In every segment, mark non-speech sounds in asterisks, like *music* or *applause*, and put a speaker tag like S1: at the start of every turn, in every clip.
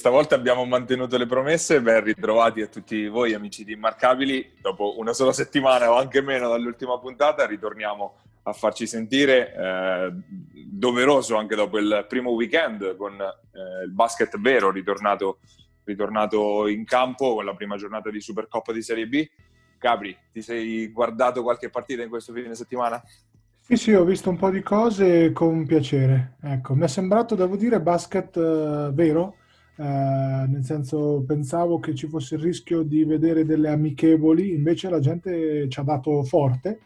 S1: stavolta abbiamo mantenuto le promesse. Ben ritrovati a tutti voi amici di Immarcabili. Dopo una sola settimana o anche meno dall'ultima puntata ritorniamo a farci sentire, eh, doveroso anche dopo il primo weekend con eh, il basket vero ritornato, ritornato in campo con la prima giornata di Supercoppa di Serie B. Gabri, ti sei guardato qualche partita in questo fine settimana?
S2: Sì, sì, ho visto un po' di cose con piacere. Ecco, mi è sembrato, devo dire, basket uh, vero, uh, nel senso pensavo che ci fosse il rischio di vedere delle amichevoli, invece la gente ci ha dato forte.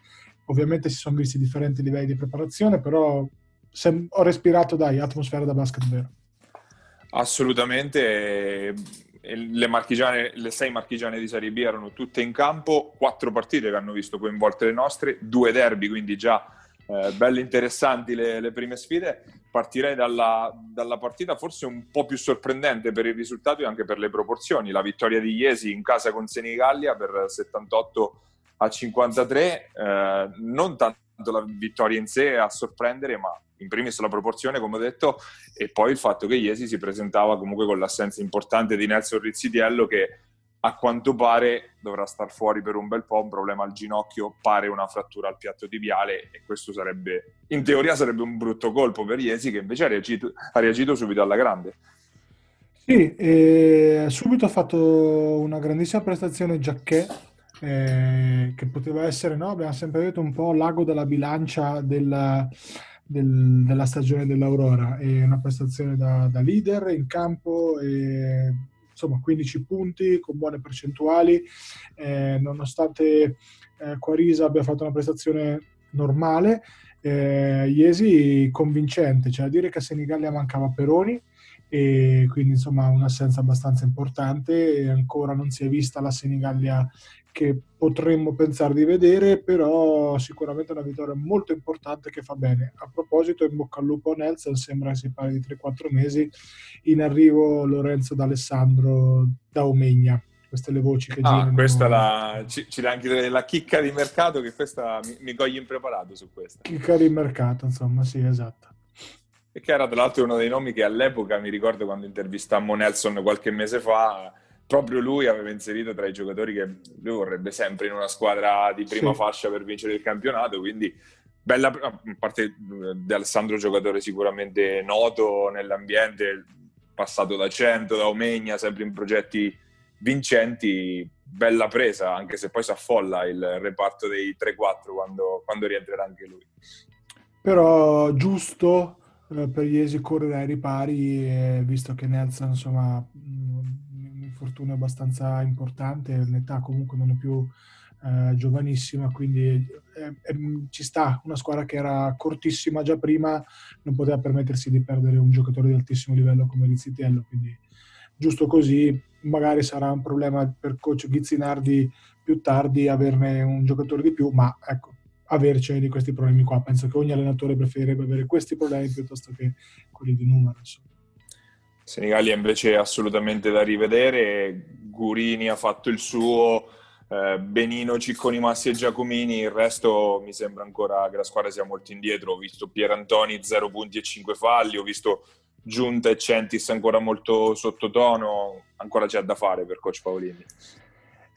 S2: Ovviamente si sono visti differenti livelli di preparazione, però sem- ho respirato, dai, atmosfera da basket vero.
S1: Assolutamente. Le, marchigiane, le sei marchigiane di Serie B erano tutte in campo, quattro partite che hanno visto coinvolte le nostre, due derby, quindi già eh, belle interessanti le, le, prime sfide. Partirei dalla, dalla, partita forse un po' più sorprendente per il risultato e anche per le proporzioni. La vittoria di Iesi in casa con Senigallia per 78 a 53. Eh, non tanto la vittoria in sé a sorprendere, ma in primis la proporzione, come ho detto, e poi il fatto che Iesi si presentava comunque con l'assenza importante di Nelson Rizzidiello che a quanto pare dovrà star fuori per un bel po', un problema al ginocchio, pare una frattura al piatto tibiale e questo sarebbe, in teoria sarebbe un brutto colpo per Iesi che invece ha reagito, ha reagito subito alla grande.
S2: Sì, eh, subito ha fatto una grandissima prestazione Giacchè, eh, che poteva essere, no? abbiamo sempre detto, un po' l'ago della bilancia della, del, della stagione dell'Aurora. È una prestazione da, da leader in campo. E insomma 15 punti con buone percentuali, eh, nonostante eh, Quarisa abbia fatto una prestazione normale, eh, Iesi convincente, cioè a dire che a Senigallia mancava Peroni e quindi insomma un'assenza abbastanza importante ancora non si è vista la Senigallia che potremmo pensare di vedere, però sicuramente è una vittoria molto importante che fa bene. A proposito, in bocca al lupo a Nelson, sembra che si parli di 3-4 mesi, in arrivo Lorenzo D'Alessandro da Omegna. Queste le voci che
S1: ah,
S2: girano.
S1: Questa la, ci, ci dà anche la chicca di mercato, che questa mi, mi coglie impreparato su questa.
S2: Chicca di mercato, insomma, sì, esatto.
S1: E che era tra l'altro uno dei nomi che all'epoca, mi ricordo quando intervistammo Nelson qualche mese fa, proprio lui aveva inserito tra i giocatori che lui vorrebbe sempre in una squadra di prima sì. fascia per vincere il campionato, quindi bella, a parte di Alessandro giocatore sicuramente noto nell'ambiente, passato da 100, da Omegna, sempre in progetti vincenti, bella presa, anche se poi si affolla il reparto dei 3-4 quando, quando rientrerà anche lui.
S2: Però giusto eh, per Iesi correre ai ripari, eh, visto che Nelson insomma infortunio abbastanza importante, l'età comunque non è più eh, giovanissima, quindi eh, eh, ci sta una squadra che era cortissima già prima, non poteva permettersi di perdere un giocatore di altissimo livello come Rizzitiello, quindi giusto così, magari sarà un problema per coach Ghizzinardi più tardi averne un giocatore di più, ma ecco, avercene di questi problemi qua. Penso che ogni allenatore preferirebbe avere questi problemi piuttosto che quelli di numero. Insomma.
S1: Senigallia invece è assolutamente da rivedere, Gurini ha fatto il suo, eh, Benino, Cicconi, Massi e Giacomini, il resto mi sembra ancora che la squadra sia molto indietro, ho visto Pierantoni 0 punti e 5 falli, ho visto Giunta e Centis ancora molto sottotono, ancora c'è da fare per coach Paolini.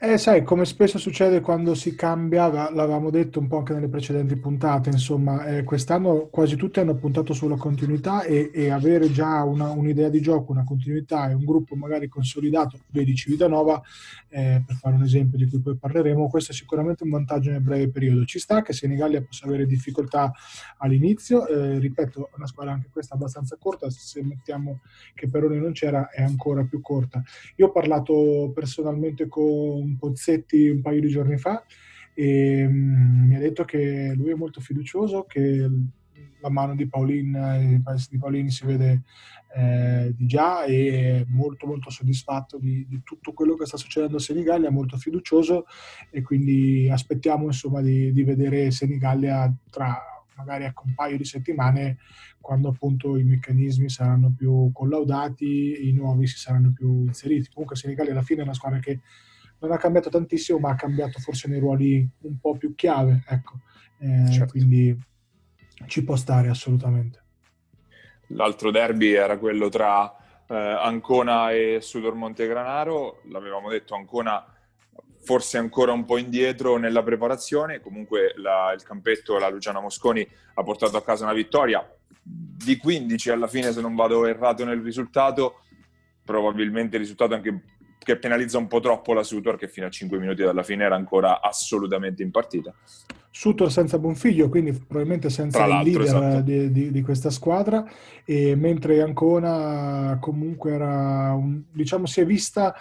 S2: Eh, sai, come spesso succede quando si cambia, l'avevamo detto un po' anche nelle precedenti puntate, insomma, eh, quest'anno quasi tutti hanno puntato sulla continuità e, e avere già una, un'idea di gioco, una continuità e un gruppo magari consolidato, vedi Civitanova, eh, per fare un esempio di cui poi parleremo, questo è sicuramente un vantaggio nel breve periodo. Ci sta che Senigallia possa avere difficoltà all'inizio, eh, ripeto, una squadra anche questa abbastanza corta, se mettiamo che Peroni non c'era è ancora più corta. Io ho parlato personalmente con Pozzetti un paio di giorni fa e um, mi ha detto che lui è molto fiducioso, che la mano di Paolin, di Paolini si vede eh, di già e è molto molto soddisfatto di, di, tutto quello che sta succedendo a Senigallia, molto fiducioso e quindi aspettiamo insomma di, di vedere Senigallia tra magari ecco, un paio di settimane quando appunto i meccanismi saranno più collaudati i nuovi si saranno più inseriti. Comunque Senigallia alla fine è una squadra che non ha cambiato tantissimo, ma ha cambiato forse nei ruoli un po' più chiave, ecco. Eh, certo. Quindi ci può stare assolutamente.
S1: L'altro derby era quello tra eh, Ancona e Sudor Montegranaro, l'avevamo detto Ancona forse ancora un po' indietro nella preparazione, comunque la, il campetto, la Luciana Mosconi ha portato a casa una vittoria di 15 alla fine se non vado errato nel risultato, probabilmente il risultato anche che penalizza un po' troppo la Sutor che fino a 5 minuti dalla fine era ancora assolutamente in partita.
S2: Sutor senza Bonfiglio, quindi probabilmente senza il leader esatto. di, di, di, questa squadra, e mentre Ancona comunque era, un, diciamo, si è vista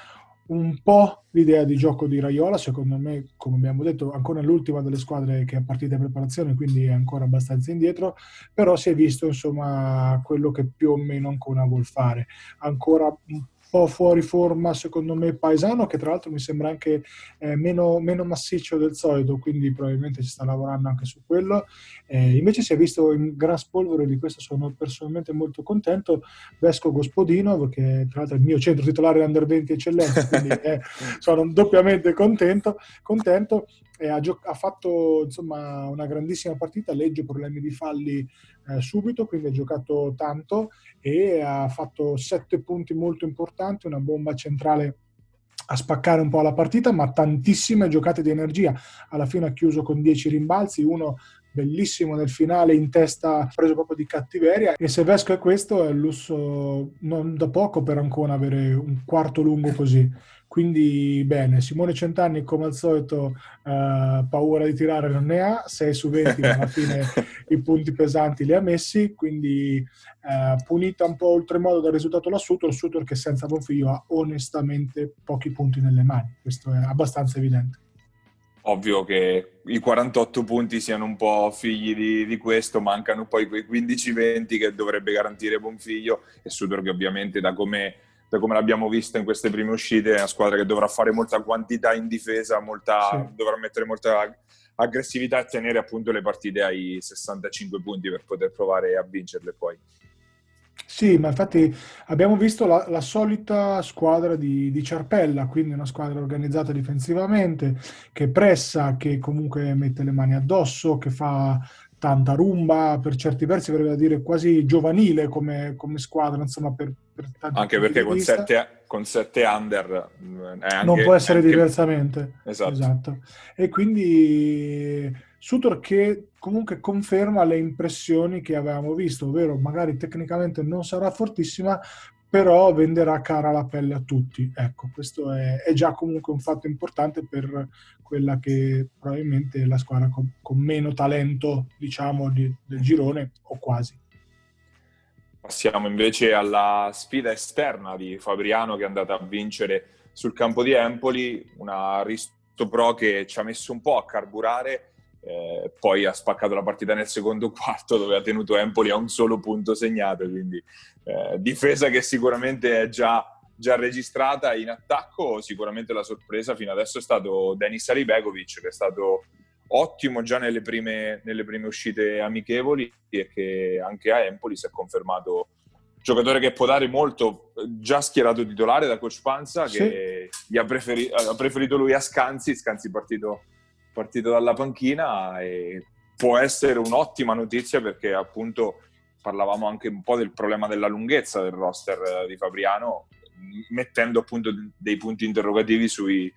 S2: un po' l'idea di gioco di Raiola, secondo me, come abbiamo detto, ancora l'ultima delle squadre che ha partita in preparazione, quindi è ancora abbastanza indietro, però si è visto insomma quello che più o meno Ancona vuol fare. Ancora un po' fuori forma, secondo me, Paesano, che tra l'altro mi sembra anche eh, meno, meno, massiccio del solito, quindi probabilmente si sta lavorando anche su quello. Eh, invece si è visto in gran spolvero, di questo sono personalmente molto contento, Vesco Gospodino, che tra l'altro è il mio centro titolare Under 20 Eccellenza, quindi *laughs* eh, sono doppiamente contento, contento ha, gio- ha, fatto insomma una grandissima partita, legge problemi di falli eh, subito, quindi ha giocato tanto e ha fatto sette punti molto importanti, una bomba centrale a spaccare un po' la partita, ma tantissime giocate di energia. Alla fine ha chiuso con 10 rimbalzi, uno bellissimo nel finale in testa preso proprio di cattiveria e se Vesco è questo è il lusso non da poco per ancora avere un quarto lungo così quindi bene, Simone Centanni come al solito eh, paura di tirare non ne ha, 6 su 20 ma alla *laughs* fine i punti pesanti li ha messi, quindi eh, punita un po' oltremodo dal risultato la Sutor, Sutor che senza Bonfiglio ha onestamente pochi punti nelle mani, questo è abbastanza evidente.
S1: Ovvio che i 48 punti siano un po' figli di, di questo, mancano poi quei 15-20 che dovrebbe garantire Bonfiglio e Sutor che ovviamente da come da come l'abbiamo visto in queste prime uscite, è una squadra che dovrà fare molta quantità in difesa, molta, sì. dovrà mettere molta aggressività e tenere appunto le partite ai 65 punti per poter provare a vincerle poi.
S2: Sì, ma infatti abbiamo visto la, la solita squadra di, di, Ciarpella, quindi una squadra organizzata difensivamente, che pressa, che comunque mette le mani addosso, che fa tanta rumba, per certi versi verrebbe da dire quasi giovanile come, come squadra, insomma, per, per
S1: Anche perché con sette, con sette, under
S2: anche, non può essere anche... diversamente. Esatto. esatto. E quindi Sutor che comunque conferma le impressioni che avevamo visto, ovvero magari tecnicamente non sarà fortissima, però venderà cara la pelle a tutti. Ecco, questo è, è, già comunque un fatto importante per quella che probabilmente è la squadra con, con meno talento, diciamo, di, del girone, o quasi.
S1: Passiamo invece alla sfida esterna di Fabriano che è andata a vincere sul campo di Empoli, una Risto Pro che ci ha messo un po' a carburare eh, poi ha spaccato la partita nel secondo *laughs* quarto dove ha tenuto Empoli a un solo punto segnato, quindi eh, difesa che sicuramente è già, già, registrata in attacco, sicuramente la sorpresa fino adesso è stato Denis Alibegovic che è stato ottimo già nelle prime, nelle prime uscite amichevoli e che anche a Empoli si è confermato giocatore che può dare molto, già schierato titolare da coach Panza, sì. che ha, preferi- ha, preferito lui a Scanzi, Scanzi partito partito dalla panchina e può essere un'ottima notizia perché appunto parlavamo anche un po' del problema della lunghezza del roster di Fabriano, mettendo appunto dei punti interrogativi sui,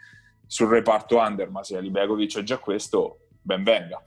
S1: sul reparto under, ma se Alibegovic è già questo, ben venga.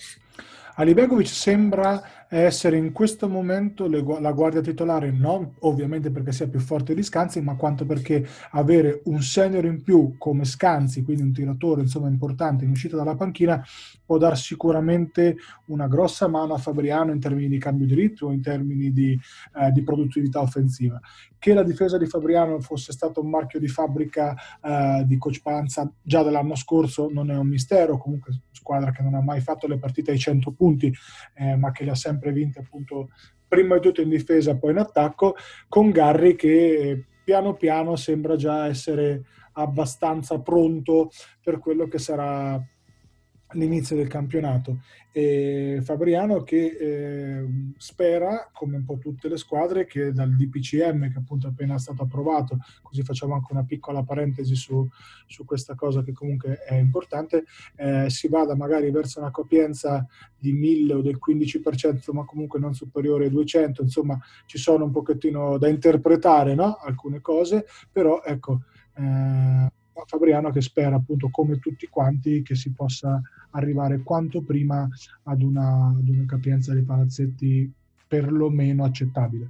S2: Alibegovic sembra essere in questo momento le, la guardia titolare, non ovviamente perché sia più forte di Scanzi, ma quanto perché avere un senior in più come Scanzi, quindi un tiratore insomma importante in uscita dalla panchina, può dar sicuramente una grossa mano a Fabriano in termini di cambio di ritmo, in termini di, eh, di produttività offensiva. Che la difesa di Fabriano fosse stato un marchio di fabbrica eh, di Coach Panza già dall'anno scorso non è un mistero, comunque squadra che non ha mai fatto le partite ai 100 punti, eh, ma che le ha sempre sempre vinte appunto prima di tutto in difesa, poi in attacco, con Garri che piano piano sembra già essere abbastanza pronto per quello che sarà l'inizio del campionato. E Fabriano che eh, spera, come un po' tutte le squadre, che dal DPCM, che appunto è appena stato approvato, così facciamo anche una piccola parentesi su, su questa cosa che comunque è importante, eh, si vada magari verso una capienza di 1000 o del 15%, ma comunque non superiore ai 200, insomma ci sono un pochettino da interpretare no? alcune cose, però ecco... Eh, Fabriano che spera appunto come tutti quanti che si possa arrivare quanto prima ad una, ad una capienza dei palazzetti perlomeno accettabile.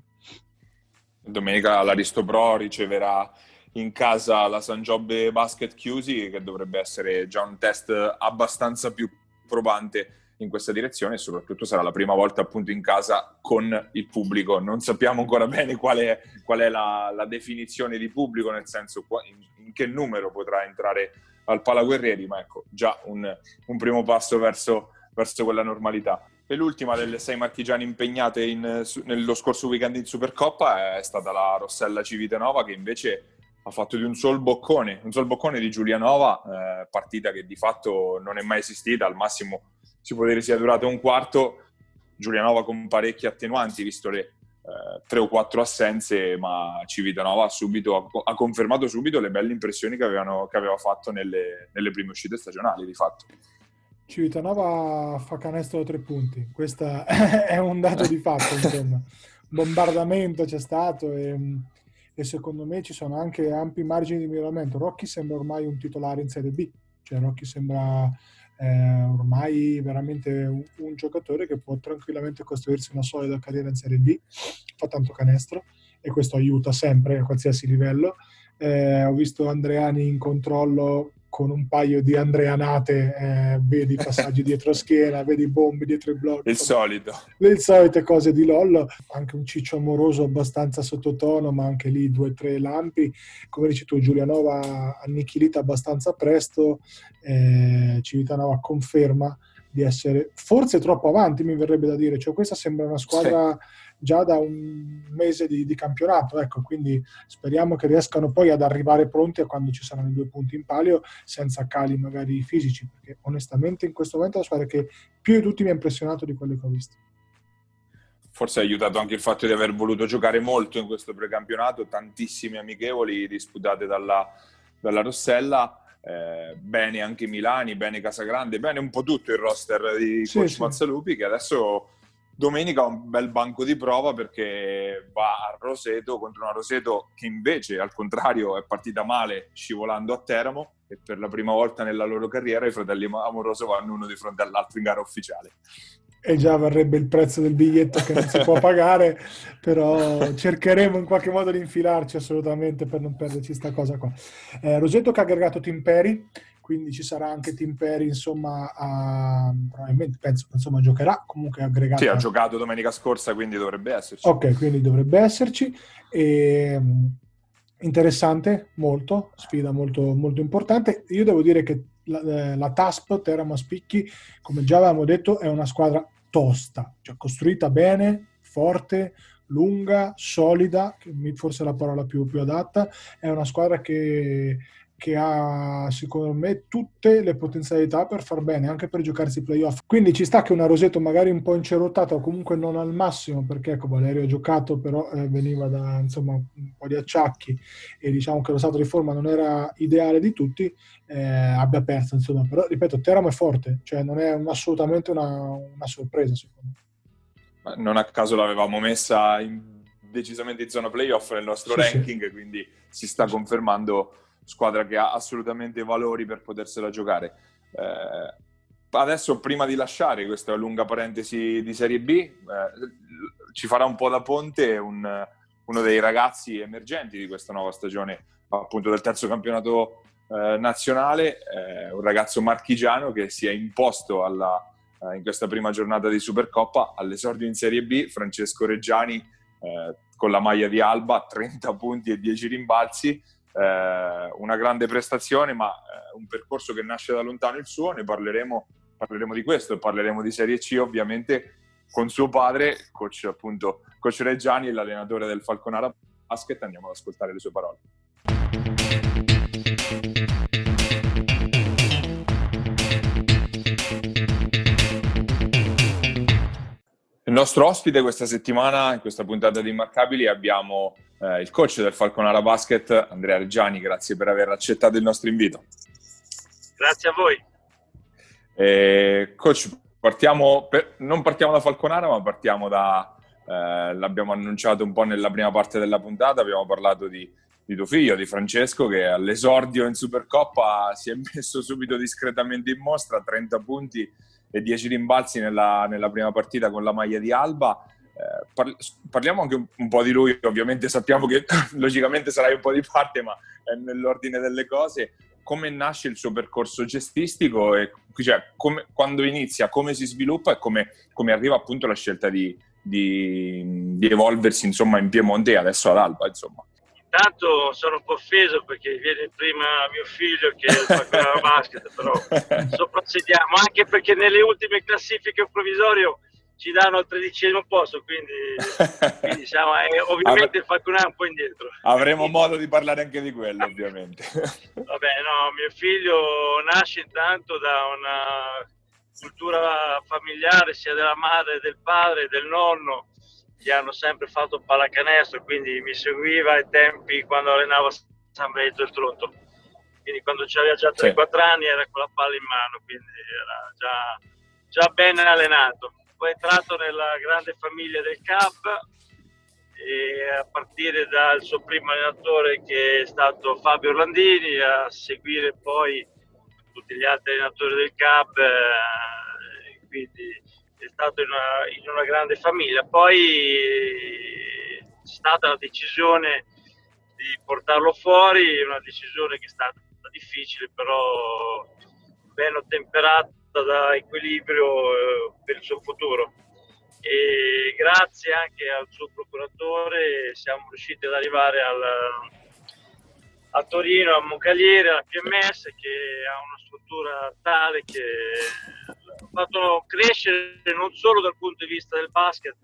S1: Domenica l'Aristo Pro riceverà in casa la San Giobbe Basket Chiusi che dovrebbe essere già un test abbastanza più probante in questa direzione e soprattutto sarà la prima volta appunto in casa con il pubblico. Non sappiamo ancora bene qual è, qual è la, la, definizione di pubblico, nel senso in, in, che numero potrà entrare al Palaguerrieri, ma ecco, già un, un primo passo verso, verso, quella normalità. E l'ultima delle sei marchigiane impegnate in, nello scorso weekend in Supercoppa è stata la Rossella Civitanova che invece ha fatto di un sol boccone, un sol boccone di Giulianova, eh, partita che di fatto non è mai esistita, al massimo si può dire sia durato un quarto, Giulianova con parecchie attenuanti, visto le eh, tre o quattro assenze, ma Civitanova ha, subito, ha, confermato subito le belle impressioni che, avevano, che aveva fatto nelle, nelle, prime uscite stagionali, di fatto.
S2: Civitanova fa canestro da tre punti, questo *laughs* è un dato di fatto, insomma. *laughs* Bombardamento c'è stato e, e, secondo me ci sono anche ampi margini di miglioramento. Rocchi sembra ormai un titolare in Serie B, cioè Rocchi sembra eh, ormai veramente un, un, giocatore che può tranquillamente costruirsi una solida carriera in Serie B, fa tanto canestro e questo aiuta sempre a qualsiasi livello. Eh, ho visto Andreani in controllo con un paio di andreanate, eh, vedi passaggi *laughs* dietro schiena, vedi bombe dietro i blocchi.
S1: Il solito.
S2: Le solite cose di Lollo, anche un ciccio amoroso abbastanza sottotono, ma anche lì due o tre lampi. Come dici tu, Giulianova annichilita abbastanza presto, eh, Civitanova conferma di essere forse troppo avanti, mi verrebbe da dire. Cioè, questa sembra una squadra sì. Già da un mese di, di, campionato, ecco, quindi speriamo che riescano poi ad arrivare pronti a quando ci saranno i due punti in palio, senza cali magari fisici, perché onestamente in questo momento la squadra che più di tutti mi ha impressionato di quelle che ho visto.
S1: Forse ha aiutato anche il fatto di aver voluto giocare molto in questo precampionato, tantissimi amichevoli disputate dalla, dalla Rossella eh, bene anche Milani, bene Casagrande, bene un po' tutto il roster di sì, Coach sì. Mazzalupi che adesso domenica ha un bel banco di prova perché va a Roseto contro una Roseto che invece al contrario è partita male scivolando a Teramo e per la prima volta nella loro carriera i fratelli Amoroso vanno uno di fronte all'altro in gara ufficiale
S2: e già varrebbe il prezzo del biglietto che non si può pagare, però cercheremo in qualche modo di infilarci assolutamente per non perderci questa cosa qua. Eh, Rosetto che ha aggregato Tim Perry, quindi ci sarà anche Tim Perry, insomma, a, probabilmente penso insomma giocherà, comunque aggregato.
S1: Sì, ha giocato domenica scorsa, quindi dovrebbe esserci.
S2: Ok, quindi dovrebbe esserci. E, interessante, molto, sfida molto, molto importante. Io devo dire che la, eh, la TASP Teramo Spicchi, come già avevamo detto, è una squadra tosta, cioè costruita bene, forte, lunga, solida, forse è la parola più, più adatta, è una squadra che, che, ha secondo me tutte le potenzialità per far bene, anche per giocarsi i playoff. Quindi ci sta che una Roseto magari un po' incerottata o comunque non al massimo, perché ecco Valerio ha giocato, però eh, veniva da insomma un po' di acciacchi e diciamo che lo stato di forma non era ideale di tutti, eh, abbia perso insomma. Però ripeto, Teramo è forte, cioè non è un, assolutamente una, una sorpresa secondo me
S1: non a caso l'avevamo messa in, decisamente in zona playoff nel nostro sì, ranking, sì. quindi si sta confermando squadra che ha assolutamente valori per potersela giocare. Eh, adesso, prima di lasciare questa lunga parentesi di Serie B, eh, ci farà un po' da ponte un, uno dei ragazzi emergenti di questa nuova stagione, appunto del terzo campionato eh, nazionale, eh, un ragazzo marchigiano che si è imposto alla, eh, in questa prima giornata di Supercoppa all'esordio in Serie B, Francesco Reggiani eh, con la maglia di Alba, 30 punti e 10 rimbalzi, eh, una grande prestazione, ma eh, un percorso che nasce da lontano il suo, ne parleremo, parleremo di questo parleremo di Serie C ovviamente con suo padre, coach appunto, coach Reggiani, l'allenatore del Falconara Basket, andiamo ad ascoltare le sue parole. Il nostro ospite questa settimana, in questa puntata di Immarcabili, abbiamo eh, il coach del Falconara Basket, Andrea Reggiani. Grazie per aver accettato il nostro invito.
S3: Grazie a voi.
S1: Eh, coach, partiamo per, non partiamo da Falconara, ma partiamo da... Eh, l'abbiamo annunciato un po' nella prima parte della puntata, abbiamo parlato di, di tuo figlio, di Francesco, che all'esordio in Supercoppa si è *laughs* messo subito discretamente in mostra, 30 punti e 10 rimbalzi nella, nella, prima partita con la maglia di Alba. Eh, parliamo anche un, po' di lui, ovviamente sappiamo che *laughs* logicamente sarai un po' di parte, ma è nell'ordine delle cose. Come nasce il suo percorso gestistico e cioè, come, quando inizia, come si sviluppa e come, come arriva appunto la scelta di, di, di, evolversi insomma in Piemonte e adesso ad Alba insomma.
S3: Intanto sono un po' offeso perché viene prima mio figlio che fa giocare a basket, però *laughs* soprassediamo, anche perché nelle ultime classifiche provvisorio ci danno al tredicesimo posto, quindi, quindi siamo, eh, *laughs* ovviamente il Falconà è un po' indietro.
S1: Avremo modo di parlare anche di quello, ovviamente. *laughs*
S3: Vabbè, no, mio figlio nasce intanto da una cultura familiare sia della madre, del padre, del nonno, che hanno sempre fatto pallacanestro, quindi mi seguiva ai tempi quando allenavo San Benedetto del Tronto. Quindi quando c'aveva già 3-4 sì. anni era con la palla in mano, quindi era già, già ben allenato. Poi è entrato nella grande famiglia del CAP e a partire dal suo primo allenatore che è stato Fabio Orlandini, a seguire poi tutti gli altri allenatori del CAP, eh, quindi è stato in una, in una grande famiglia. Poi è stata la decisione di portarlo fuori, una decisione che è stata difficile, però ben ottemperata da equilibrio eh, per il suo futuro. E grazie anche al suo procuratore siamo riusciti ad arrivare al, a Torino, a Moncaliere, alla PMS, che ha una struttura tale che fatto crescere non solo dal punto di vista del basket,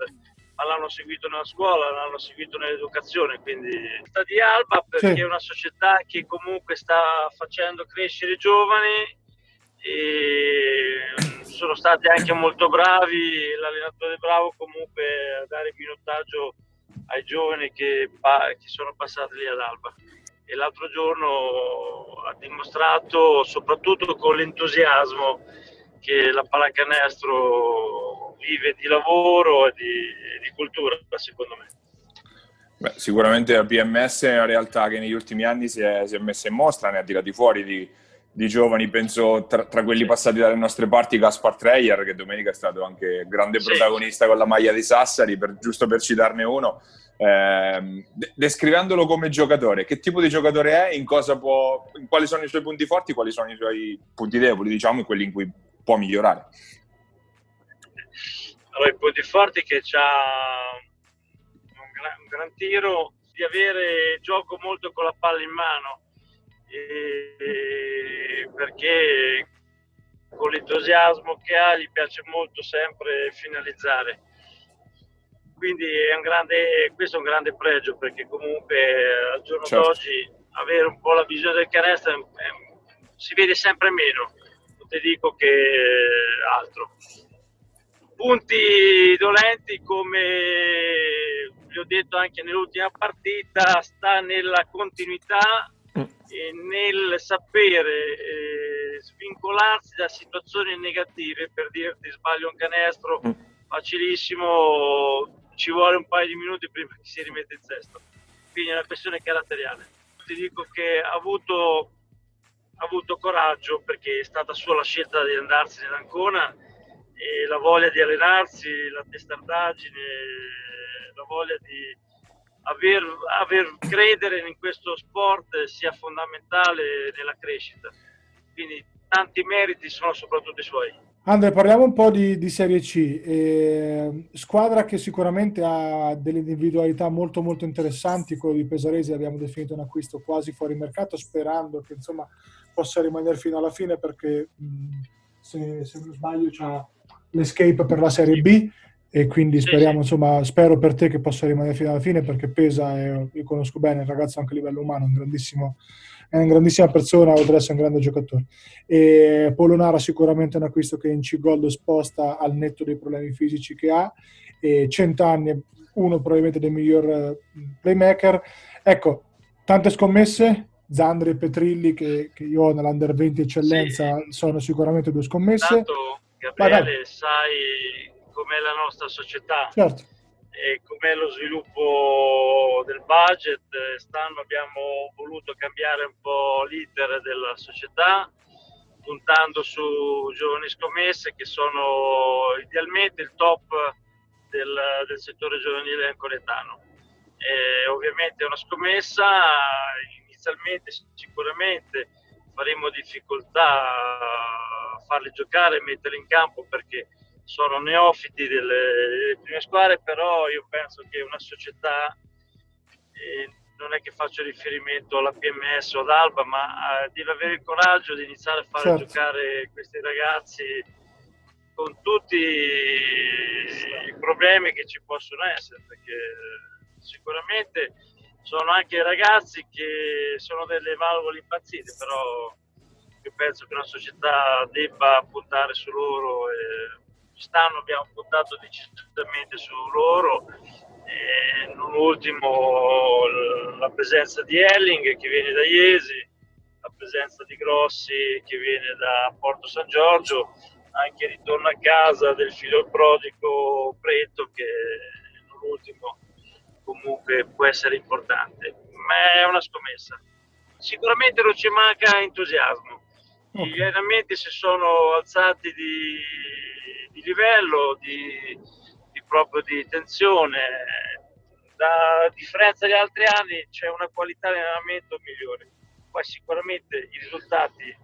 S3: ma l'hanno seguito nella scuola, l'hanno seguito nell'educazione, quindi sta di Alba perché sì. è una società che comunque sta facendo crescere i giovani e sono stati anche molto bravi, l'allenatore bravo comunque a dare minutaggio ai giovani che, che sono passati lì ad Alba e l'altro giorno ha dimostrato soprattutto con l'entusiasmo che la pallacanestro vive di lavoro e di, di cultura secondo me.
S1: Beh, sicuramente la PMS è una realtà che negli ultimi anni si è, si è messa in mostra, ne ha tirati fuori di, di giovani, penso tra, tra, quelli passati dalle nostre parti Gaspar Treyer, che domenica è stato anche grande protagonista sì. con la maglia di Sassari, per, giusto per citarne uno. Eh, descrivendolo come giocatore, che tipo di giocatore è, in, può, in quali sono i suoi punti forti, quali sono i suoi punti deboli, diciamo, in quelli in cui può migliorare?
S3: Allora, i punti forti che ha un gran, un gran tiro, di avere gioco molto con la palla in mano, e, perché con l'entusiasmo che ha gli piace molto sempre finalizzare quindi è un grande, questo è un grande pregio perché comunque eh, al giorno certo. d'oggi avere un po' la visione del canestro si vede sempre meno, ti dico che altro. Punti dolenti come vi ho detto anche nell'ultima partita sta nella continuità mm. e nel sapere eh, svincolarsi da situazioni negative per dirti sbaglio un canestro mm. facilissimo ci vuole un paio di minuti prima *laughs* che si rimette in sesto. Quindi è una questione caratteriale. Ti dico che ha avuto, avuto coraggio perché è stata sua la scelta di andarsene ad Ancona e la voglia di allenarsi, la testardaggine, la voglia di aver, aver credere in questo sport sia fondamentale nella crescita. Quindi tanti meriti sono soprattutto i suoi.
S2: Andre, parliamo un po' di, di Serie C. Eh, squadra che sicuramente ha delle individualità molto molto interessanti. Quello di Pesaresi abbiamo definito un acquisto quasi fuori mercato, sperando che insomma possa rimanere fino alla fine perché mh, se, se, non sbaglio c'ha l'escape per la Serie B. e quindi speriamo, insomma, spero per te che possa rimanere fino alla fine perché pesa e io conosco bene il ragazzo anche a livello umano, un grandissimo, è una grandissima persona, oltre ad essere un grande giocatore. E Polonara sicuramente è un acquisto che in C-Gold sposta al netto dei problemi fisici che ha e 100 anni, uno probabilmente dei miglior playmaker. Ecco, tante scommesse, Zandri e Petrilli che, che io ho nell'Under 20 eccellenza sì. sono sicuramente due scommesse.
S3: Tanto, Gabriele, sai com'è la nostra società
S2: certo.
S3: E com'è lo sviluppo del budget. Quest'anno abbiamo voluto cambiare un po' l'iter della società puntando su giovani scommesse che sono idealmente il top del, del settore giovanile ancoretano. E ovviamente è una scommessa, inizialmente sicuramente faremo difficoltà a farli giocare e metterli in campo perché sono neofiti delle, prime squadre, però io penso che una società, eh, non è che faccio riferimento alla PMS o ad Alba, ma eh, deve avere il coraggio di iniziare a fare certo. giocare questi ragazzi con tutti i problemi che ci possono essere, perché sicuramente sono anche ragazzi che sono delle valvole impazzite, però io penso che una società debba puntare su loro. E quest'anno abbiamo puntato decisamente su loro. E non ultimo la presenza di Elling che viene da Iesi, la presenza di Grossi che viene da Porto San Giorgio anche il ritorno a casa del figlio prodigo Preto che non ultimo comunque può essere importante, ma è una scommessa. Sicuramente non ci manca entusiasmo. Gli allenamenti si sono alzati di, di livello, di, di, proprio di tensione. Da differenza degli altri anni c'è una qualità di allenamento migliore. Poi sicuramente i risultati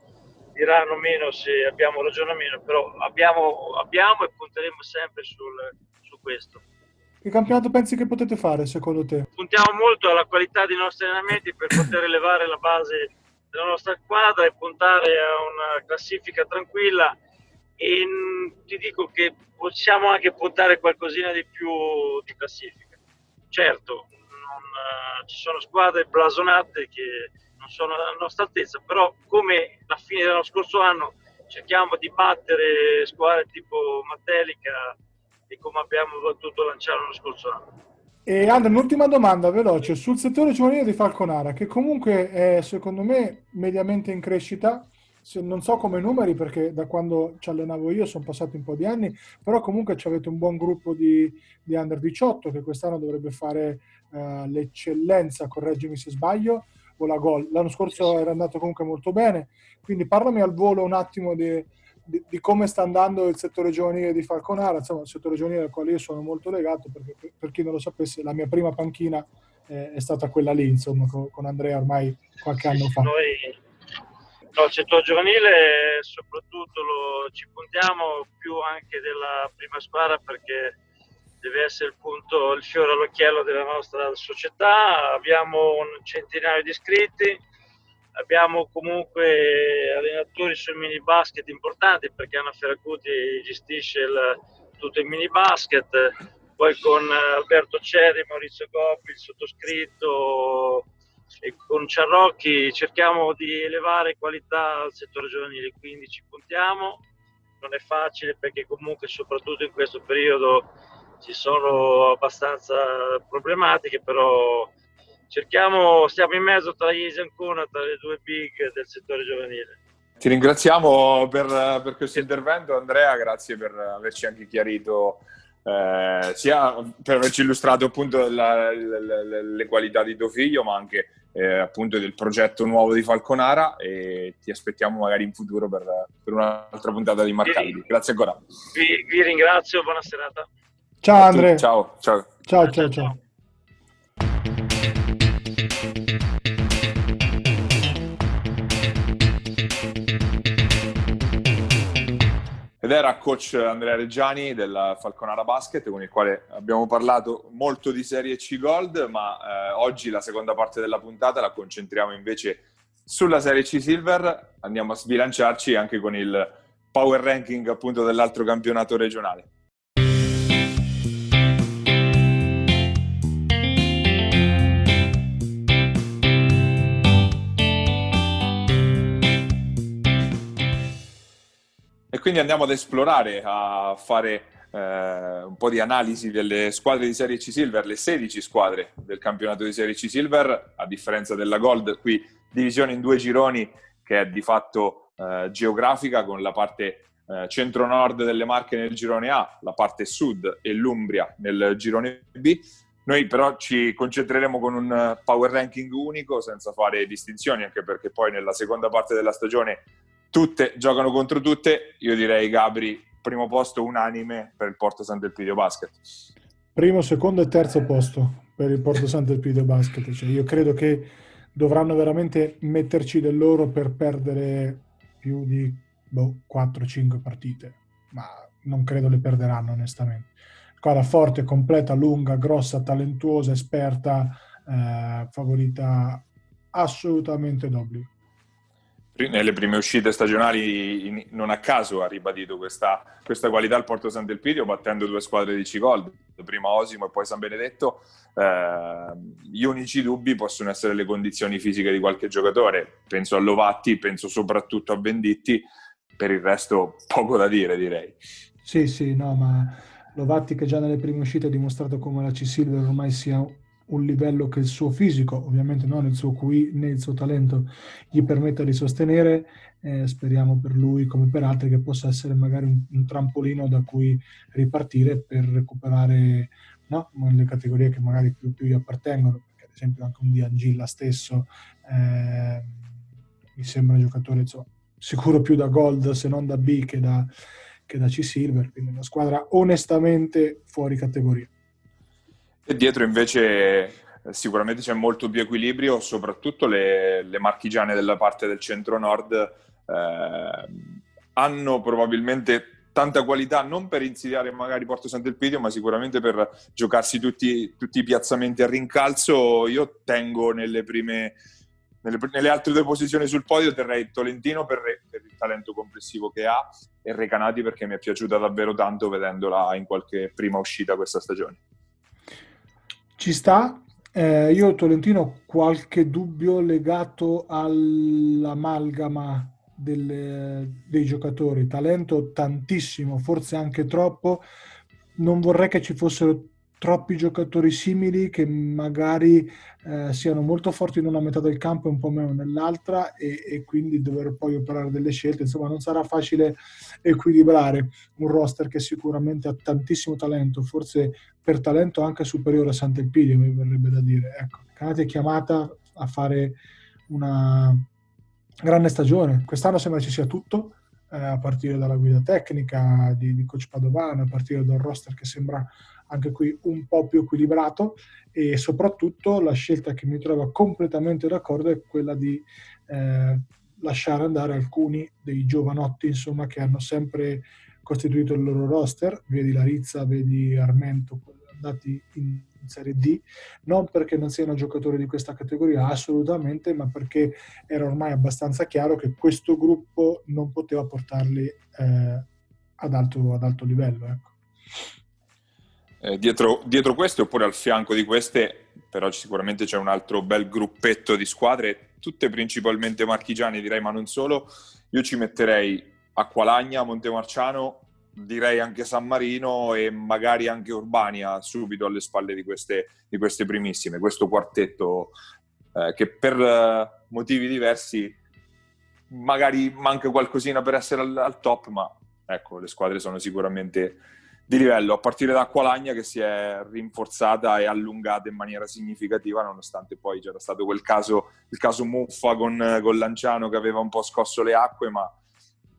S3: diranno meno se abbiamo ragione o meno, però abbiamo, abbiamo e punteremo sempre sul, su questo.
S2: Che campionato pensi che potete fare secondo te?
S3: Puntiamo molto alla qualità dei nostri allenamenti per poter *clears throat* elevare la base della nostra squadra e puntare a una classifica tranquilla e ti dico che possiamo anche puntare qualcosina di più di classifica. Certo, non, uh, ci sono squadre blasonate che non sono alla nostra altezza, però come la fine dello scorso anno cerchiamo di battere squadre tipo Matelica e come abbiamo battuto Lanciano l'anno scorso anno.
S2: E Andrea, un'ultima domanda veloce sul settore giovanile di Falconara, che comunque è secondo me mediamente in crescita. Non so come numeri perché da quando ci allenavo io sono passati un po' di anni, però comunque avete un buon gruppo di, di under 18 che quest'anno dovrebbe fare uh, l'eccellenza, correggimi se sbaglio, o la gol. L'anno scorso era andato comunque molto bene, quindi parlami al volo un attimo di, di, di come sta andando il settore giovanile di Falconara, insomma il settore giovanile al quale io sono molto legato, perché per, per chi non lo sapesse la mia prima panchina eh, è stata quella lì, insomma, con, con Andrea ormai qualche anno fa.
S3: Noi, no, il settore giovanile soprattutto lo, ci puntiamo più anche della prima squadra perché deve essere il punto, il fiore all'occhiello della nostra società. Abbiamo un centinaio di iscritti, abbiamo comunque allenatori sul mini basket importanti perché Anna Ferracuti gestisce il, tutto il mini basket, poi con Alberto Cerri, Maurizio Goppi, il sottoscritto e con Ciarrocchi cerchiamo di elevare qualità al settore giovanile, quindi ci puntiamo. Non è facile perché comunque soprattutto in questo periodo ci sono abbastanza problematiche, però cerchiamo, stiamo in mezzo tra Iesi Ancona, tra le due big del settore giovanile.
S1: Ti ringraziamo per, per questo intervento Andrea, grazie per averci anche chiarito eh, sia per averci illustrato appunto la, la, la, le qualità di tuo figlio, ma anche eh, appunto del progetto nuovo di Falconara e ti aspettiamo magari in futuro per, per un'altra puntata di Marcabili. Grazie ancora.
S3: Vi, vi ringrazio, buona serata.
S2: Ciao Andrea.
S1: Ciao, ciao.
S2: Ciao, ciao, ciao.
S1: Ed era coach Andrea Reggiani del Falconara Basket con il quale abbiamo parlato molto di Serie C Gold, ma eh, oggi la seconda parte della puntata la concentriamo invece sulla Serie C Silver. Andiamo a sbilanciarci anche con il power ranking appunto dell'altro campionato regionale. Quindi andiamo ad esplorare, a fare eh, un po' di analisi delle squadre di Serie C Silver, le 16 squadre del campionato di Serie C Silver, a differenza della Gold, qui divisione in due gironi che è di fatto eh, geografica con la parte eh, centro-nord delle Marche nel girone A, la parte sud e l'Umbria nel girone B. Noi però ci concentreremo con un power ranking unico senza fare distinzioni, anche perché poi nella seconda parte della stagione tutte giocano contro tutte. Io direi Gabri, primo posto unanime per il Porto Sant'Elpidio Basket.
S2: Primo, secondo e terzo posto per il Porto Sant'Elpidio Basket. Cioè, io credo che dovranno veramente metterci del loro per perdere più di boh, 4-5 partite, ma non credo le perderanno onestamente. Squadra forte, completa, lunga, grossa, talentuosa, esperta, eh, favorita assolutamente d'obbligo
S1: nelle prime uscite stagionali non a caso ha ribadito questa, questa qualità al Porto Sant'Elpidio battendo due squadre di C-Gold, prima Osimo e poi San Benedetto. Eh, gli unici dubbi possono essere le condizioni fisiche di qualche giocatore. Penso a Lovatti, penso soprattutto a Benditti, per il resto poco da dire direi.
S2: Sì, sì, no, ma Lovatti che già nelle prime uscite ha dimostrato come la C-Silver ormai sia un livello che il suo fisico, ovviamente non il suo QI né il suo talento, gli permetta di sostenere. Eh, speriamo per lui, come per altri, che possa essere magari un, un trampolino da cui ripartire per recuperare no? le categorie che magari più, più gli appartengono, perché ad esempio anche un Diangilla stesso eh, mi sembra un giocatore insomma, sicuro più da Gold se non da B che da, che da C-Silver, quindi una squadra onestamente fuori categoria.
S1: E dietro invece eh, sicuramente c'è molto più equilibrio, soprattutto le, le marchigiane della parte del centro-nord eh, hanno probabilmente tanta qualità non per insidiare magari Porto Sant'Elpidio, ma sicuramente per giocarsi tutti, tutti, i piazzamenti a rincalzo. Io tengo nelle prime, nelle, altre due posizioni sul podio, terrei Tolentino per, per, il talento complessivo che ha e Recanati perché mi è piaciuta davvero tanto vedendola in qualche prima uscita questa stagione.
S2: Ci sta. Eh, io Tolentino ho qualche dubbio legato all'amalgama delle, dei giocatori. Talento tantissimo, forse anche troppo. Non vorrei che ci fossero troppi giocatori simili che magari eh, siano molto forti in una metà del campo e un po' meno nell'altra e, e, quindi dover poi operare delle scelte. Insomma, non sarà facile equilibrare un roster che sicuramente ha tantissimo talento, forse per talento anche superiore a Sant'Elpidio, mi verrebbe da dire. Ecco, Canati è chiamata a fare una grande stagione. Quest'anno sembra ci sia tutto, eh, a partire dalla guida tecnica di, di coach Padovano, a partire dal roster che sembra anche qui un po' più equilibrato e soprattutto la scelta che mi trova completamente d'accordo è quella di eh, lasciare andare alcuni dei giovanotti insomma, che hanno sempre costituito il loro roster, vedi Larizza, vedi Armento, andati in, in Serie D, non perché non siano giocatori di questa categoria, assolutamente, ma perché era ormai abbastanza chiaro che questo gruppo non poteva portarli eh, ad, alto, ad, alto, livello. Ecco.
S1: Eh, dietro, dietro, queste oppure al fianco di queste, però sicuramente c'è un altro bel gruppetto di squadre, tutte principalmente marchigiane direi, ma non solo. Io ci metterei Acqualagna, Montemarciano, direi anche San Marino e magari anche Urbania subito alle spalle di queste, di queste primissime. Questo quartetto eh, che per eh, motivi diversi magari manca qualcosina per essere al, al, top, ma ecco, le squadre sono sicuramente di livello, a partire da Acqualagna che si è rinforzata e allungata in maniera significativa, nonostante poi c'era stato quel caso, il caso Muffa con, con Lanciano che aveva un po' scosso le acque, ma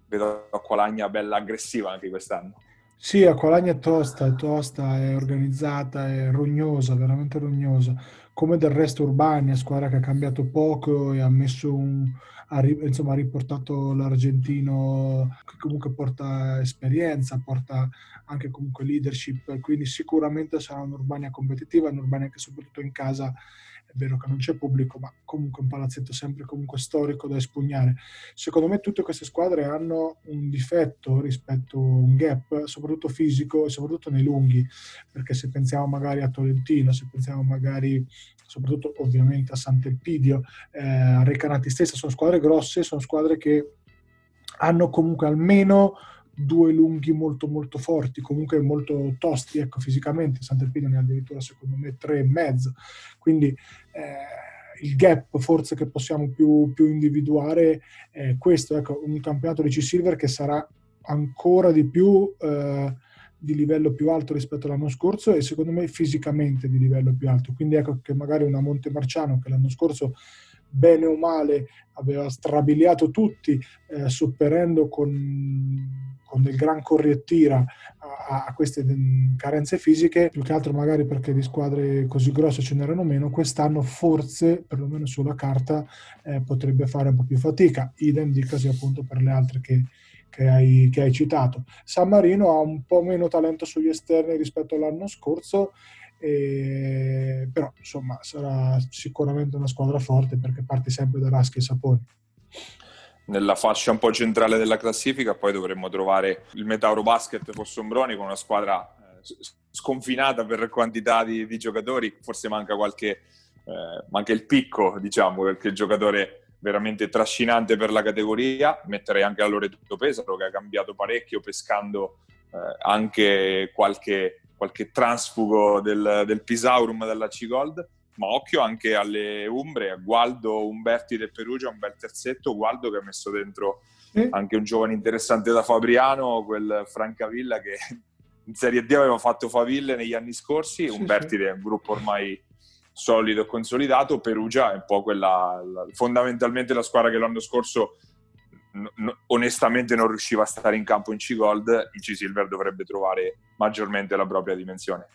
S1: vedo Acqualagna bella aggressiva anche quest'anno.
S2: Sì, Acqualagna è tosta, è tosta, è organizzata, è rognosa, veramente rognosa. Come del resto Urbania, squadra che ha cambiato poco e ha messo un, ha, insomma, ha riportato l'argentino che comunque porta esperienza, porta anche comunque leadership, quindi sicuramente sarà un'Urbania competitiva, un'Urbania che soprattutto in casa vero che non c'è pubblico, ma comunque un palazzetto sempre comunque storico da espugnare. Secondo me tutte queste squadre hanno un difetto rispetto a un gap, soprattutto fisico e soprattutto nei lunghi, perché se pensiamo magari a Tolentino, se pensiamo magari soprattutto ovviamente a Sant'Elpidio, eh, a Recanati stessa, sono squadre grosse, sono squadre che hanno comunque almeno due lunghi molto molto forti, comunque molto tosti ecco, fisicamente, Sant'Elpidio ne ha addirittura secondo me tre e mezzo, quindi eh, il gap forse che possiamo più, più individuare è questo, ecco, un campionato di C-Silver che sarà ancora di più eh, di livello più alto rispetto all'anno scorso e secondo me fisicamente di livello più alto. Quindi ecco che magari una Montemarciano che l'anno scorso bene o male aveva strabiliato tutti, eh, sopperendo con, con, del gran correttira a, a, queste carenze fisiche, più che altro magari perché di squadre così grosse ce n'erano meno, quest'anno forse, perlomeno sulla carta, eh, potrebbe fare un po' più fatica. Idem dicasi appunto per le altre che, che hai, che hai, citato. San Marino ha un po' meno talento sugli esterni rispetto all'anno scorso, e, però insomma sarà sicuramente una squadra forte perché parte sempre da Raschi e Saponi.
S1: Nella fascia un po' centrale della classifica poi dovremmo trovare il Metauro Basket Fossombroni con una squadra eh, sconfinata per quantità di, di giocatori, forse manca qualche, eh, manca il picco diciamo perché il giocatore veramente trascinante per la categoria. Metterei anche a Loreto Pesaro che ha cambiato parecchio pescando eh, anche qualche, qualche transfugo del, del, Pisaurum della C-Gold. Ma occhio anche alle Umbre, a Gualdo Umberti del Perugia, un bel terzetto. Gualdo che ha messo dentro mm. anche un giovane interessante da Fabriano, quel Francavilla che in Serie D aveva fatto faville negli anni scorsi. Sì, Umberti sì. è un gruppo ormai solido e consolidato. Perugia è un po' quella, fondamentalmente la squadra che l'anno scorso onestamente non riusciva a stare in campo in C-Gold, in C-Silver dovrebbe trovare maggiormente la propria dimensione.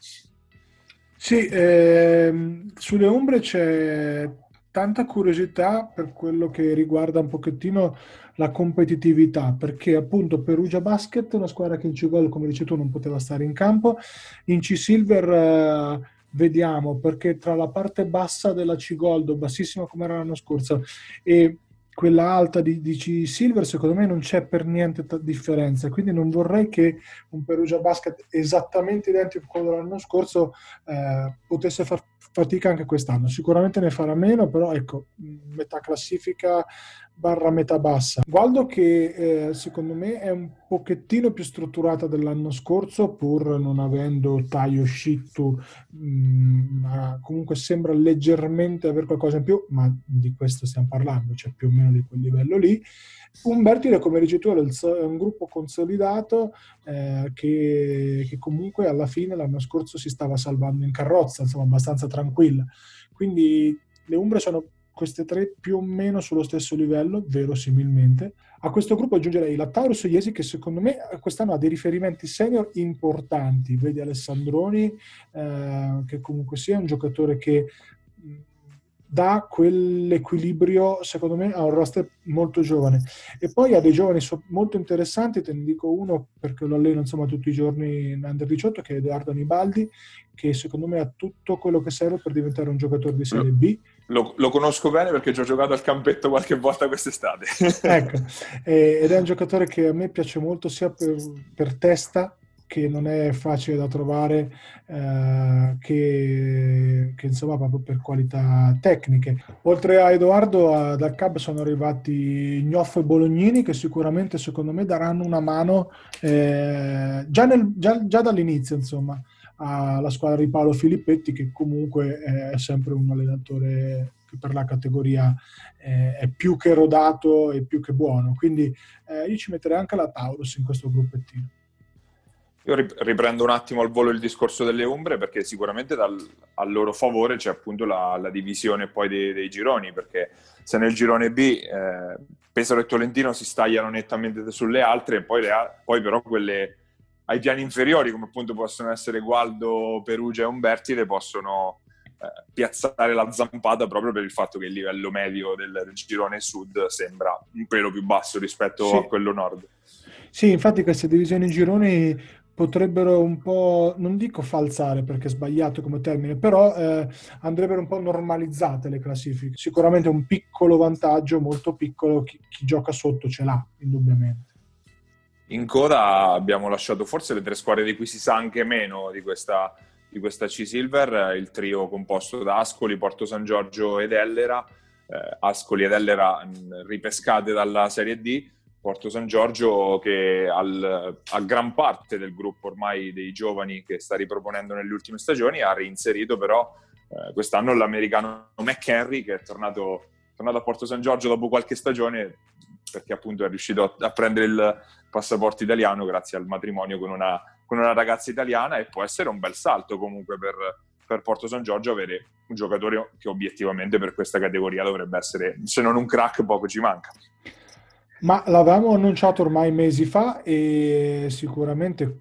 S2: Sì, ehm, sulle ombre c'è tanta curiosità per quello che riguarda un pochettino la competitività, perché appunto Perugia Basket una squadra che in C-Gold, come dici tu, non poteva stare in campo, in C-Silver... Eh, vediamo perché tra la parte bassa della C-Gold, bassissima come era l'anno scorso, e quella alta di, di Silver, secondo me non c'è per niente t- differenza. Quindi non vorrei che un Perugia Basket esattamente identico a quello dell'anno scorso eh, potesse far fatica anche quest'anno. Sicuramente ne farà meno, però ecco, metà classifica barra metà bassa. Gualdo che eh, secondo me è un pochettino più strutturata dell'anno scorso pur non avendo Taio Shittu mm, ma comunque sembra leggermente avere qualcosa in più ma di questo stiamo parlando cioè più o meno di quel livello lì Umbertile come dici tu è un gruppo consolidato eh, che, che comunque alla fine l'anno scorso si stava salvando in carrozza insomma abbastanza tranquilla quindi le Umbre sono queste tre più o meno sullo stesso livello, verosimilmente. A questo gruppo aggiungerei la Taurus Iesi che secondo me quest'anno ha dei riferimenti senior importanti. Vedi Alessandroni, eh, che comunque sia un giocatore che dà quell'equilibrio, secondo me, a un roster molto giovane. E poi ha dei giovani so- molto interessanti, te ne dico uno perché lo alleno insomma tutti i giorni in Under 18, che è Edoardo Anibaldi, che secondo me ha tutto quello che serve per diventare un giocatore di Serie B.
S1: Lo, lo conosco bene perché ci ho giocato al campetto qualche volta quest'estate.
S2: ecco, ed è un giocatore che a me piace molto sia per, per testa che non è facile da trovare, eh, che, che, insomma proprio per qualità tecniche. Oltre a Edoardo, a, dal CAB sono arrivati Gnoffo e Bolognini che sicuramente secondo me daranno una mano eh, già, nel, già, già, dall'inizio insomma alla squadra di Paolo Filippetti che comunque è sempre un allenatore che per la categoria eh, è più che rodato e più che buono. Quindi eh, io ci metterei anche la Taurus in questo gruppettino.
S1: Io riprendo un attimo al volo il discorso delle ombre perché sicuramente dal, al loro favore c'è appunto la, la divisione poi dei, dei, gironi perché se nel girone B eh, Pesaro e Tolentino si stagliano nettamente sulle altre poi, le, poi però quelle ai piani inferiori come appunto possono essere Gualdo, Perugia e Umberti le possono eh, piazzare la zampata proprio per il fatto che il livello medio del, del girone sud sembra un pelo più basso rispetto sì. a quello nord.
S2: Sì, infatti queste divisioni gironi potrebbero un po', non dico falsare perché è sbagliato come termine, però eh, andrebbero un po' normalizzate le classifiche. Sicuramente un piccolo vantaggio, molto piccolo, chi, chi gioca sotto ce l'ha, indubbiamente.
S1: In coda abbiamo lasciato forse le tre squadre di cui si sa anche meno di questa, di questa C-Silver, il trio composto da Ascoli, Porto San Giorgio ed Ellera. Eh, Ascoli ed Ellera ripescate dalla Serie D, Porto San Giorgio che al, a gran parte del gruppo ormai dei giovani che sta riproponendo nelle ultime stagioni ha reinserito però eh, quest'anno l'americano McHenry che è tornato, tornato, a Porto San Giorgio dopo qualche stagione perché appunto è riuscito a, a prendere il passaporto italiano grazie al matrimonio con una, con una, ragazza italiana e può essere un bel salto comunque per, per Porto San Giorgio avere un giocatore che obiettivamente per questa categoria dovrebbe essere, se non un crack, poco ci manca.
S2: Ma l'avevamo annunciato ormai mesi fa e sicuramente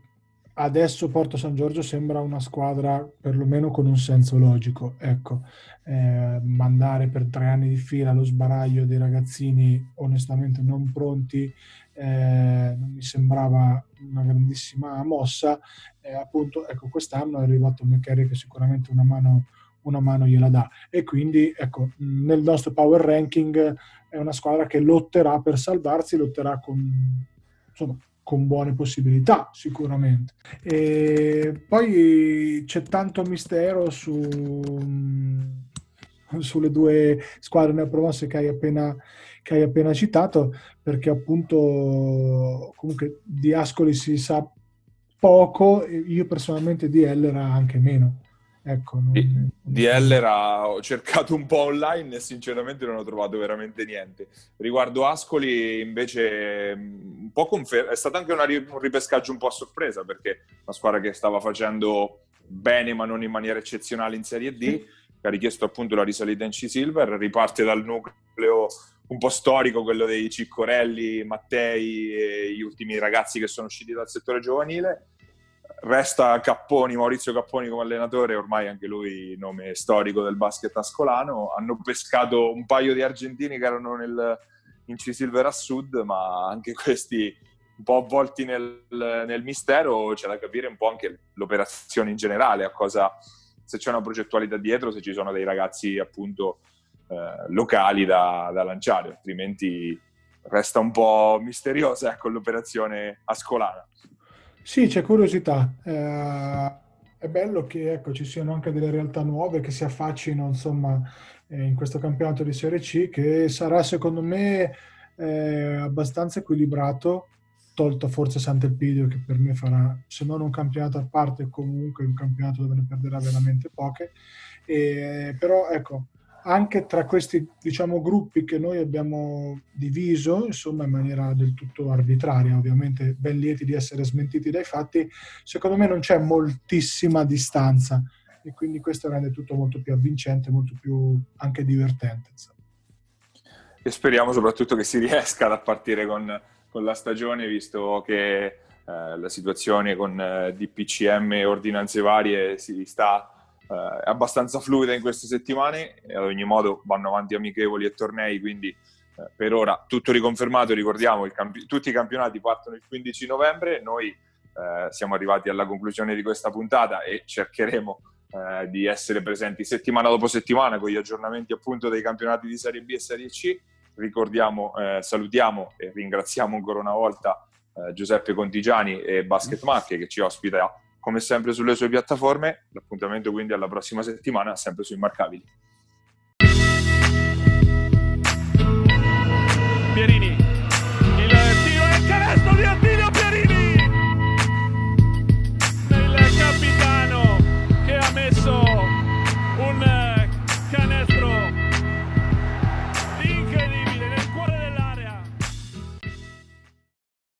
S2: adesso Porto San Giorgio sembra una squadra perlomeno con un senso logico. Ecco, eh, mandare per tre anni di fila lo sbaraglio dei ragazzini onestamente non pronti eh, non mi sembrava una grandissima mossa. Eh, appunto, ecco, quest'anno è arrivato McCarry che sicuramente una mano una mano gliela dà. E quindi, ecco, nel nostro power ranking è una squadra che lotterà per salvarsi, lotterà con, insomma, con buone possibilità sicuramente. E poi c'è tanto mistero su, sulle due squadre neopromosse che hai appena che hai appena citato, perché appunto comunque di Ascoli si sa poco, io personalmente di Ellera anche meno. Ecco, non...
S1: di Ellera ho *laughs* cercato un po' online e sinceramente non ho trovato veramente niente. Riguardo Ascoli invece un po' confer- è stato anche una, un ripescaggio un po' a sorpresa perché una squadra che stava facendo bene ma non in maniera eccezionale in Serie D, che ha richiesto appunto la risalita in C-Silver, riparte dal nucleo un po' storico, quello dei Ciccorelli, Mattei e gli ultimi ragazzi che sono usciti dal settore giovanile Resta Capponi, Maurizio Capponi come allenatore, ormai anche lui nome storico del basket ascolano. Hanno pescato un paio di argentini che erano nel, in C-Silver a Sud, ma anche questi un po' avvolti nel, nel, mistero, c'è da capire un po' anche l'operazione in generale, a cosa, se c'è una progettualità dietro, se ci sono dei ragazzi appunto eh, locali da, da, lanciare, altrimenti resta un po' misteriosa ecco, l'operazione ascolana.
S2: Sì, c'è curiosità. Eh, è bello che ecco, ci siano anche delle realtà nuove che si affaccino insomma, eh, in questo campionato di Serie C che sarà secondo me eh, abbastanza equilibrato, tolto forse Sant'Elpidio che per me farà, se non un campionato a parte, comunque un campionato dove ne perderà veramente poche. E, però ecco, anche tra questi diciamo, gruppi che noi abbiamo diviso, insomma in maniera del tutto arbitraria, ovviamente ben lieti di essere smentiti dai fatti, secondo me non c'è moltissima distanza e quindi questo rende tutto molto più avvincente, molto più anche divertente. Insomma.
S1: E speriamo soprattutto che si riesca a partire con, con la stagione, visto che eh, la situazione con eh, DPCM e ordinanze varie si sta è abbastanza fluida in queste settimane e ad ogni modo vanno avanti amichevoli e tornei, quindi eh, per ora tutto riconfermato, ricordiamo, campi- tutti i campionati partono il 15 novembre, noi eh, siamo arrivati alla conclusione di questa puntata e cercheremo eh, di essere presenti settimana dopo settimana con gli aggiornamenti appunto dei campionati di Serie B e Serie C. Ricordiamo, eh, salutiamo e ringraziamo ancora una volta eh, Giuseppe Contigiani e Basket Macche che ci ospita come sempre sulle sue piattaforme. L'appuntamento quindi alla prossima settimana, sempre su Immarcabili. Pierini